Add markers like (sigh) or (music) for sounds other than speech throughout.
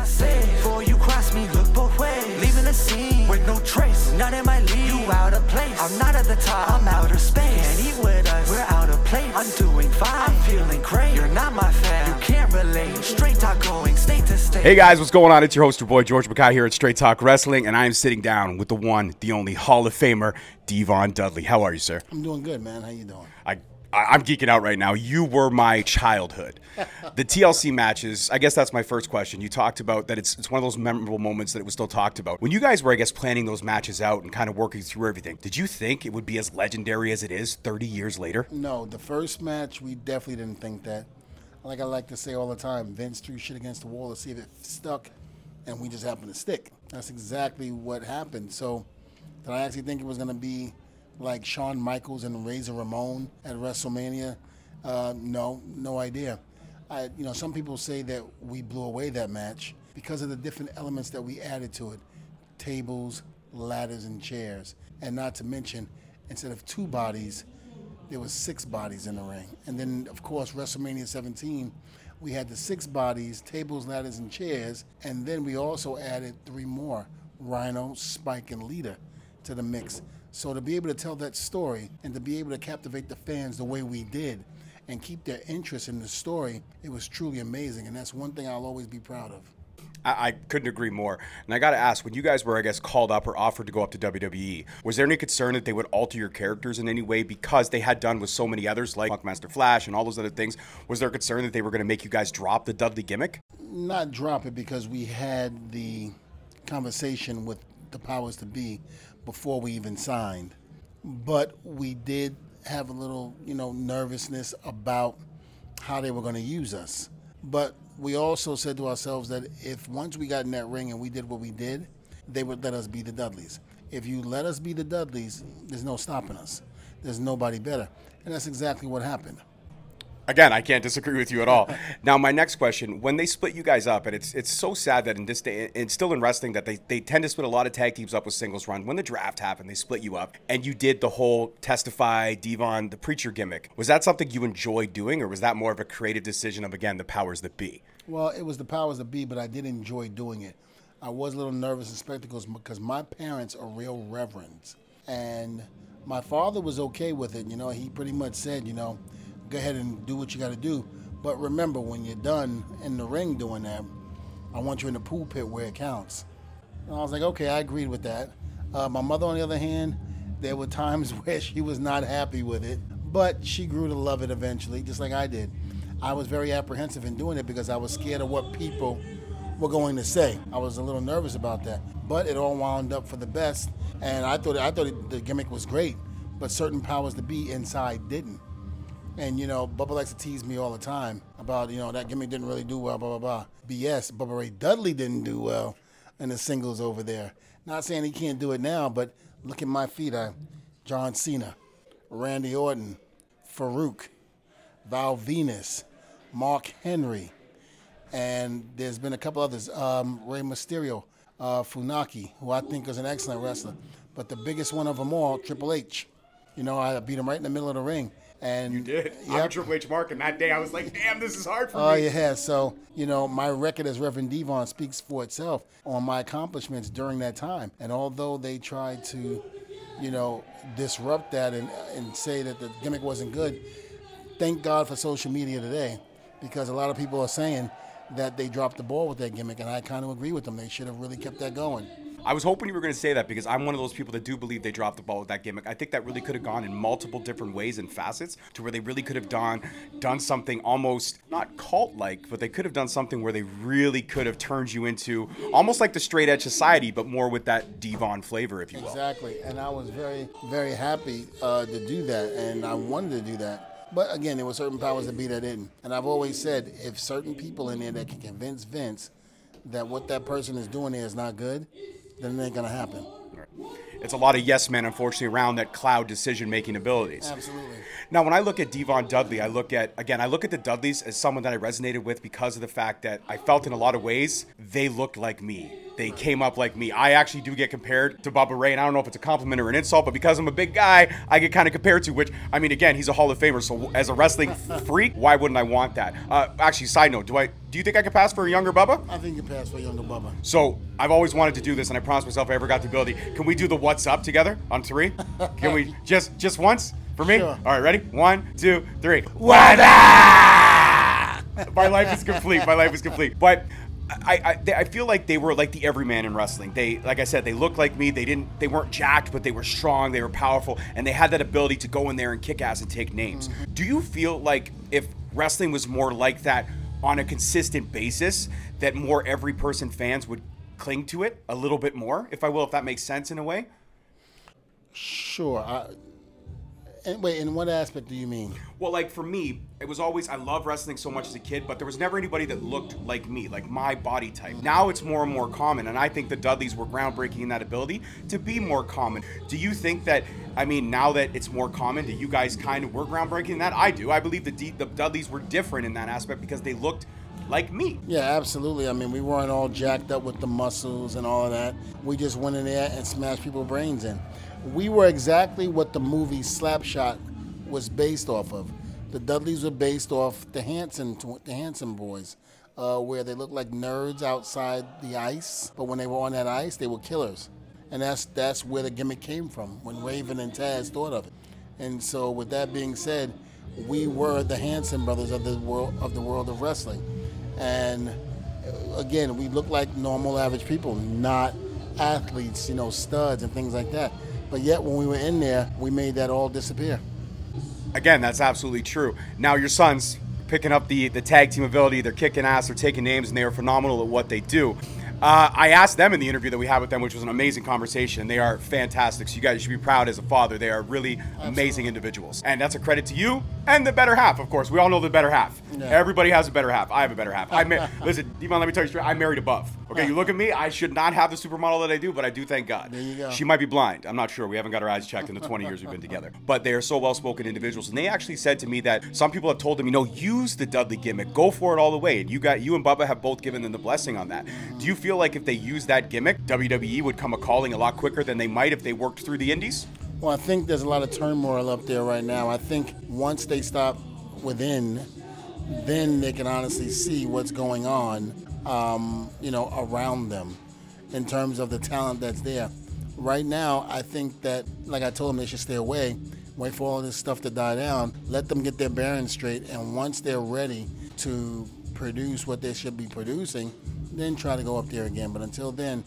I say. Before you cross me, look both ways. Leaving the scene with no trace. None in my league. You out of place. I'm not at the top. I'm outer space. Can't eat with us. We're out of place. I'm doing fine. I'm feeling great. You're not my fan. You can't relate. Straight talk going state to state. Hey guys, what's going on? It's your host, your boy George Mackay here at Straight Talk Wrestling, and I am sitting down with the one, the only Hall of Famer, D-Von Dudley. How are you, sir? I'm doing good, man. How you doing? I, I I'm geeking out right now. You were my childhood. the TLC matches. I guess that's my first question. You talked about that. It's it's one of those memorable moments that it was still talked about. When you guys were, I guess, planning those matches out and kind of working through everything. Did you think it would be as legendary as it is 30 years later? No, the first match we definitely didn't think that. Like I like to say all the time, Vince threw shit against the wall to see if it stuck, and we just happened to stick. That's exactly what happened. So, did I actually think it was going to be like Shawn Michaels and Razor Ramon at WrestleMania? Uh, no, no idea. I, you know, some people say that we blew away that match because of the different elements that we added to it: tables, ladders, and chairs. And not to mention, instead of two bodies, there was six bodies in the ring. And then, of course, WrestleMania 17, we had the six bodies, tables, ladders, and chairs. And then we also added three more: Rhino, Spike, and Lita to the mix. So to be able to tell that story and to be able to captivate the fans the way we did and keep their interest in the story, it was truly amazing. And that's one thing I'll always be proud of. I, I couldn't agree more. And I got to ask, when you guys were, I guess, called up or offered to go up to WWE, was there any concern that they would alter your characters in any way because they had done with so many others, like Funkmaster Flash and all those other things? Was there concern that they were going to make you guys drop the Dudley gimmick? Not drop it because we had the conversation with the powers to be before we even signed. But we did have a little, you know, nervousness about how they were going to use us. But we also said to ourselves that if once we got in that ring and we did what we did, they would let us be the Dudleys. If you let us be the Dudleys, there's no stopping us. There's nobody better. And that's exactly what happened. Again, I can't disagree with you at all. (laughs) now, my next question: When they split you guys up, and it's it's so sad that in this day, and still in wrestling, that they, they tend to split a lot of tag teams up with singles run. When the draft happened, they split you up, and you did the whole testify, D-Von, the preacher gimmick. Was that something you enjoyed doing, or was that more of a creative decision of again the powers that be? Well, it was the powers that be, but I did enjoy doing it. I was a little nervous in spectacles because my parents are real reverends, and my father was okay with it. You know, he pretty much said, you know go ahead and do what you got to do. But remember, when you're done in the ring doing that, I want you in the pool pit where it counts. And I was like, okay, I agreed with that. Uh, my mother, on the other hand, there were times (laughs) where she was not happy with it, but she grew to love it eventually, just like I did. I was very apprehensive in doing it because I was scared of what people were going to say. I was a little nervous about that, but it all wound up for the best. And I thought I thought the gimmick was great, but certain powers to be inside didn't. And you know, Bubba likes to tease me all the time about you know that gimmick didn't really do well, blah blah blah. BS. Bubba Ray Dudley didn't do well in the singles over there. Not saying he can't do it now, but look at my feet. I, John Cena, Randy Orton, Farouk, Val Venis, Mark Henry, and there's been a couple others. Um, Rey Mysterio, uh, Funaki, who I think is an excellent wrestler, but the biggest one of them all, Triple H. You know, I beat him right in the middle of the ring. And you did. Yep. I'm a Triple H mark, and that day I was like, "Damn, this is hard for oh, me." Oh yeah, so you know, my record as Reverend D-Von speaks for itself on my accomplishments during that time. And although they tried to, you know, disrupt that and and say that the gimmick wasn't good, thank God for social media today, because a lot of people are saying that they dropped the ball with that gimmick, and I kind of agree with them. They should have really kept that going. I was hoping you were going to say that because I'm one of those people that do believe they dropped the ball with that gimmick. I think that really could have gone in multiple different ways and facets to where they really could have done done something almost not cult like, but they could have done something where they really could have turned you into almost like the straight edge society, but more with that D-Von flavor, if you will. Exactly, and I was very very happy uh, to do that, and I wanted to do that. But again, there were certain powers that be that didn't. And I've always said if certain people in there that can convince Vince that what that person is doing there is not good, then it ain't gonna happen. It's a lot of yes men, unfortunately, around that cloud decision making abilities. Absolutely. Now, when I look at D-Von Dudley, I look at again, I look at the Dudleys as someone that I resonated with because of the fact that I felt in a lot of ways they looked like me. They came up like me. I actually do get compared to Bubba Ray, and I don't know if it's a compliment or an insult, but because I'm a big guy, I get kind of compared to. Which I mean, again, he's a Hall of Famer, so as a wrestling (laughs) freak, why wouldn't I want that? Uh, actually, side note, do I do you think I could pass for a younger Bubba? I think you pass for a younger Bubba. So I've always wanted to do this, and I promised myself if I ever got the ability. Can we do the what's up together on three? (laughs) Can we just just once for me? Sure. All right, ready? One, two, three. What? (laughs) My life is complete. My life is complete. But I, I, they- I feel like they were like the everyman in wrestling. They, like I said, they looked like me. They didn't, they weren't jacked, but they were strong. They were powerful, and they had that ability to go in there and kick ass and take names. Mm-hmm. Do you feel like if wrestling was more like that on a consistent basis, that more every person fans would cling to it a little bit more, if I will, if that makes sense in a way? Sure. I, and wait, in what aspect do you mean? Well, like for me, it was always I love wrestling so much as a kid, but there was never anybody that looked like me, like my body type. Now it's more and more common, and I think the Dudleys were groundbreaking in that ability to be more common. Do you think that? I mean, now that it's more common, do you guys kind of were groundbreaking in that? I do. I believe the D, the Dudleys were different in that aspect because they looked like me. Yeah, absolutely. I mean, we weren't all jacked up with the muscles and all of that. We just went in there and smashed people's brains in. We were exactly what the movie Slapshot was based off of. The Dudleys were based off the Hanson, the Hanson boys, uh, where they looked like nerds outside the ice, but when they were on that ice, they were killers. And that's that's where the gimmick came from when Raven and Taz thought of it. And so, with that being said, we were the Hanson brothers of the world of the world of wrestling. And uh, again, we look like normal, average people, not athletes, you know, studs and things like that. But yet, when we were in there, we made that all disappear. Again, that's absolutely true. Now your sons picking up the the tag team ability, they're kicking ass, they're taking names, and they are phenomenal at what they do. Uh, I asked them in the interview that we had with them, which was an amazing conversation. They are fantastic. So you guys should be proud as a father. They are really amazing individuals, and that's a credit to you and the better half. Of course, we all know the better half. Yeah. Everybody has a better half. I have a better half. I ma- (laughs) listen, D-Von. Let me tell you straight. I married above. Okay, you look at me. I should not have the supermodel that I do, but I do. Thank God. There you go. She might be blind. I'm not sure. We haven't got our eyes checked in the 20 years we've been together. (laughs) But they are so well spoken individuals. And they actually said to me that some people have told them, you know, use the Dudley gimmick, go for it all the way. And you got you and Bubba have both given them the blessing on that. Do you feel like if they use that gimmick, WWE would come a calling a lot quicker than they might if they worked through the indies? Well, I think there's a lot of turmoil up there right now. I think once they stop within, then they can honestly see what's going on, um, you know, around them in terms of the talent that's there. Right now, I think that, like I told them, they should stay away, wait for all this stuff to die down, let them get their bearings straight, and once they're ready to produce what they should be producing, then try to go up there again. But until then,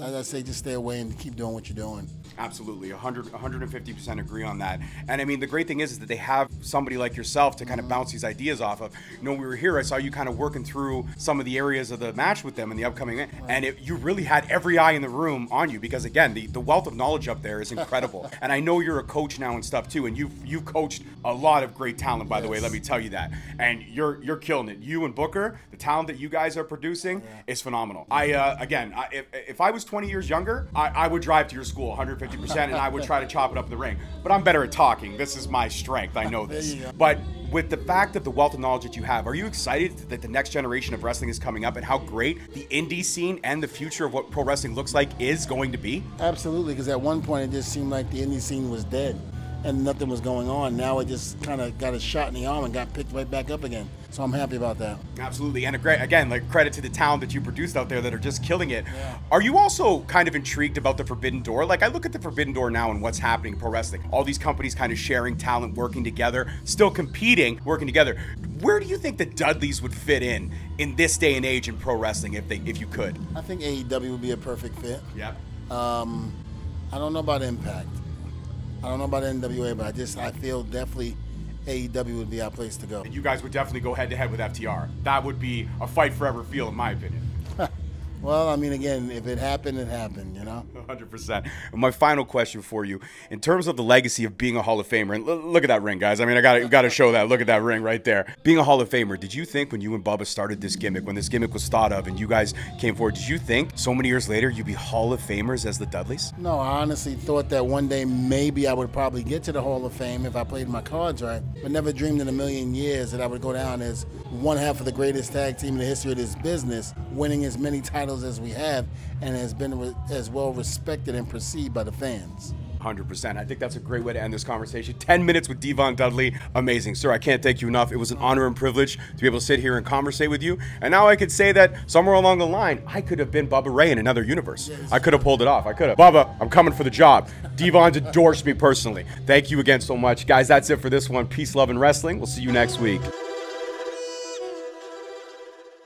as I say, just stay away and keep doing what you're doing. Absolutely, 100, 150% agree on that. And I mean, the great thing is, is that they have somebody like yourself to kind of bounce these ideas off of. You know, we were here, I saw you kind of working through some of the areas of the match with them in the upcoming, right. and it, you really had every eye in the room on you because, again, the, the wealth of knowledge up there is (laughs) incredible. and I know you're a coach now and stuff too, and you've you've coached a lot of great talent, by yes. the way. Let me tell you that, and you're you're killing it. You and Booker, the talent that you guys are producing yeah. is phenomenal. Yeah. I uh, again, I, if, if I was 20 years younger, I, I would drive to your school 100. 50%, and I would try to chop it up in the ring. But I'm better at talking. This is my strength. I know this. But with the fact of the wealth of knowledge that you have, are you excited that the next generation of wrestling is coming up and how great the indie scene and the future of what pro wrestling looks like is going to be? Absolutely, because at one point it just seemed like the indie scene was dead and nothing was going on. Now it just kind of got a shot in the arm and got picked right back up again. So I'm happy about that. Absolutely, and a great again, like credit to the talent that you produced out there that are just killing it. Are you also kind of intrigued about the Forbidden Door? Like I look at the Forbidden Door now and what's happening in pro wrestling. All these companies kind of sharing talent, working together, still competing, working together. Where do you think the Dudleys would fit in in this day and age in pro wrestling if they if you could? I think AEW would be a perfect fit. Yep. Um, I don't know about Impact. I don't know about NWA, but I just I feel definitely AEW would be our place to go. You guys would definitely go head to head with FTR. That would be a fight forever feel, in my opinion. Well, I mean, again, if it happened, it happened, you know? 100%. My final question for you in terms of the legacy of being a Hall of Famer, and l- look at that ring, guys. I mean, I got got to show that. Look at that ring right there. Being a Hall of Famer, did you think when you and Bubba started this gimmick, when this gimmick was thought of and you guys came forward, did you think so many years later you'd be Hall of Famers as the Dudleys? No, I honestly thought that one day maybe I would probably get to the Hall of Fame if I played my cards right, but never dreamed in a million years that I would go down as one half of the greatest tag team in the history of this business, winning as many titles as we have, and has been re- as well respected and perceived by the fans. 100%. I think that's a great way to end this conversation. 10 minutes with D-Von Dudley. Amazing. Sir, I can't thank you enough. It was an honor and privilege to be able to sit here and conversate with you. And now I could say that somewhere along the line, I could have been Bubba Ray in another universe. I could have pulled it off. I could have. Bubba, I'm coming for the job. (laughs) D-Von's endorsed me personally. Thank you again so much. Guys, that's it for this one. Peace, love, and wrestling. We'll see you next week.